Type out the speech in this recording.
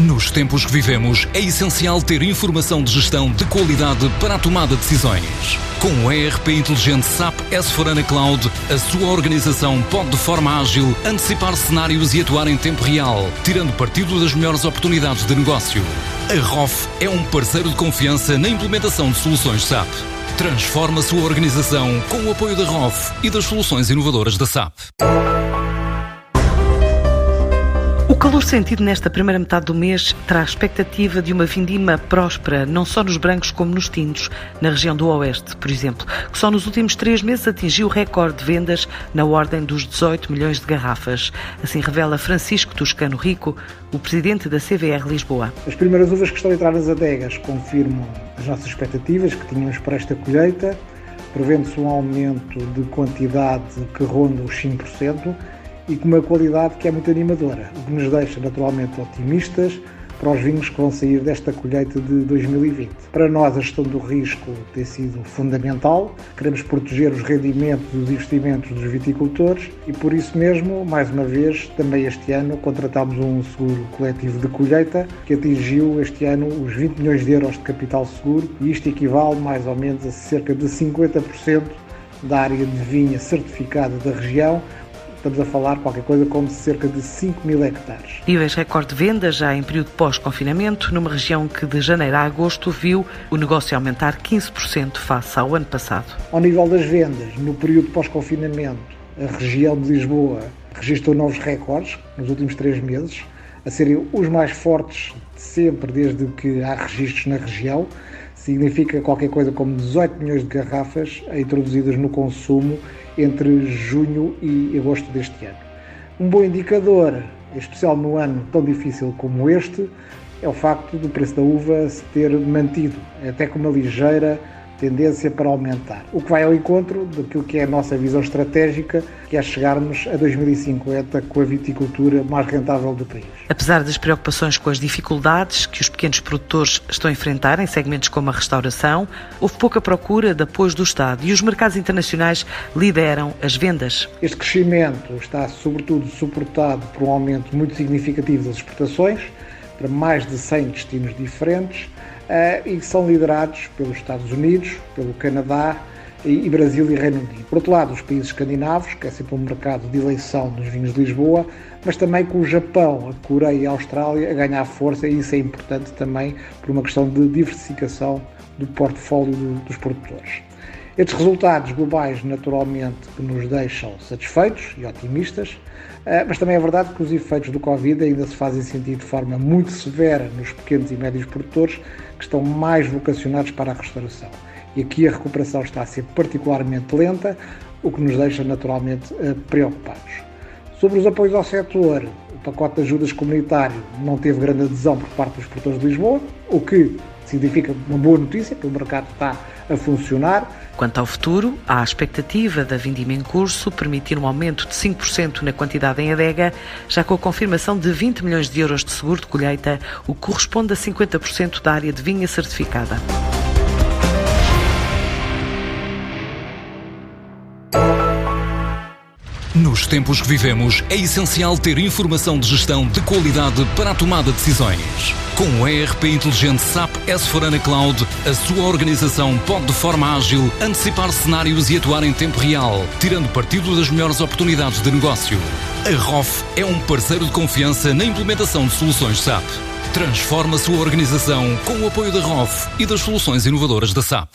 Nos tempos que vivemos, é essencial ter informação de gestão de qualidade para a tomada de decisões. Com o ERP inteligente SAP S4HANA Cloud, a sua organização pode de forma ágil antecipar cenários e atuar em tempo real, tirando partido das melhores oportunidades de negócio. A ROF é um parceiro de confiança na implementação de soluções SAP. Transforma a sua organização com o apoio da ROF e das soluções inovadoras da SAP. Calor sentido nesta primeira metade do mês traz expectativa de uma vindima próspera, não só nos brancos como nos tintos, na região do Oeste, por exemplo, que só nos últimos três meses atingiu o recorde de vendas na ordem dos 18 milhões de garrafas. Assim revela Francisco Toscano Rico, o presidente da CVR Lisboa. As primeiras uvas que estão a entrar nas adegas confirmam as nossas expectativas que tínhamos para esta colheita, prevendo-se um aumento de quantidade que ronda os 5%, e com uma qualidade que é muito animadora, o que nos deixa naturalmente otimistas para os vinhos que vão sair desta colheita de 2020. Para nós, a gestão do risco tem sido fundamental. Queremos proteger os rendimentos e os investimentos dos viticultores e, por isso mesmo, mais uma vez, também este ano contratámos um seguro coletivo de colheita que atingiu este ano os 20 milhões de euros de capital seguro e isto equivale mais ou menos a cerca de 50% da área de vinha certificada da região, Estamos a falar qualquer coisa como cerca de 5 mil hectares. Níveis recorde de vendas já em período pós-confinamento, numa região que de janeiro a agosto viu o negócio aumentar 15% face ao ano passado. Ao nível das vendas, no período pós-confinamento, a região de Lisboa registrou novos recordes nos últimos três meses, a serem os mais fortes de sempre desde que há registros na região. Significa qualquer coisa como 18 milhões de garrafas introduzidas no consumo entre junho e agosto deste ano. Um bom indicador, em especial no ano tão difícil como este, é o facto do preço da uva se ter mantido, até com uma ligeira tendência para aumentar. O que vai ao encontro daquilo que é a nossa visão estratégica, que é chegarmos a 2050 com a viticultura mais rentável do país. Apesar das preocupações com as dificuldades que os pequenos produtores estão a enfrentar em segmentos como a restauração, houve pouca procura de apoio do Estado e os mercados internacionais lideram as vendas. Este crescimento está sobretudo suportado por um aumento muito significativo das exportações para mais de 100 destinos diferentes e que são liderados pelos Estados Unidos, pelo Canadá e, e, Brasil e Reino Unido. Por outro lado, os países escandinavos, que é sempre um mercado de eleição dos vinhos de Lisboa, mas também com o Japão, a Coreia e a Austrália a ganhar força e isso é importante também por uma questão de diversificação do portfólio do, dos produtores. Estes resultados globais, naturalmente, que nos deixam satisfeitos e otimistas, eh, mas também é verdade que os efeitos do Covid ainda se fazem sentir de forma muito severa nos pequenos e médios produtores que estão mais vocacionados para a restauração. E aqui a recuperação está a ser particularmente lenta, o que nos deixa naturalmente eh, preocupados. Sobre os apoios ao setor, pacote de ajudas comunitário não teve grande adesão por parte dos produtores de Lisboa, o que significa uma boa notícia, que o mercado está a funcionar. Quanto ao futuro, há a expectativa da vindima em curso permitir um aumento de 5% na quantidade em adega, já com a confirmação de 20 milhões de euros de seguro de colheita, o que corresponde a 50% da área de vinha certificada. Nos tempos que vivemos, é essencial ter informação de gestão de qualidade para a tomada de decisões. Com o ERP inteligente SAP S4HANA Cloud, a sua organização pode de forma ágil antecipar cenários e atuar em tempo real, tirando partido das melhores oportunidades de negócio. A ROF é um parceiro de confiança na implementação de soluções SAP. Transforma a sua organização com o apoio da ROF e das soluções inovadoras da SAP.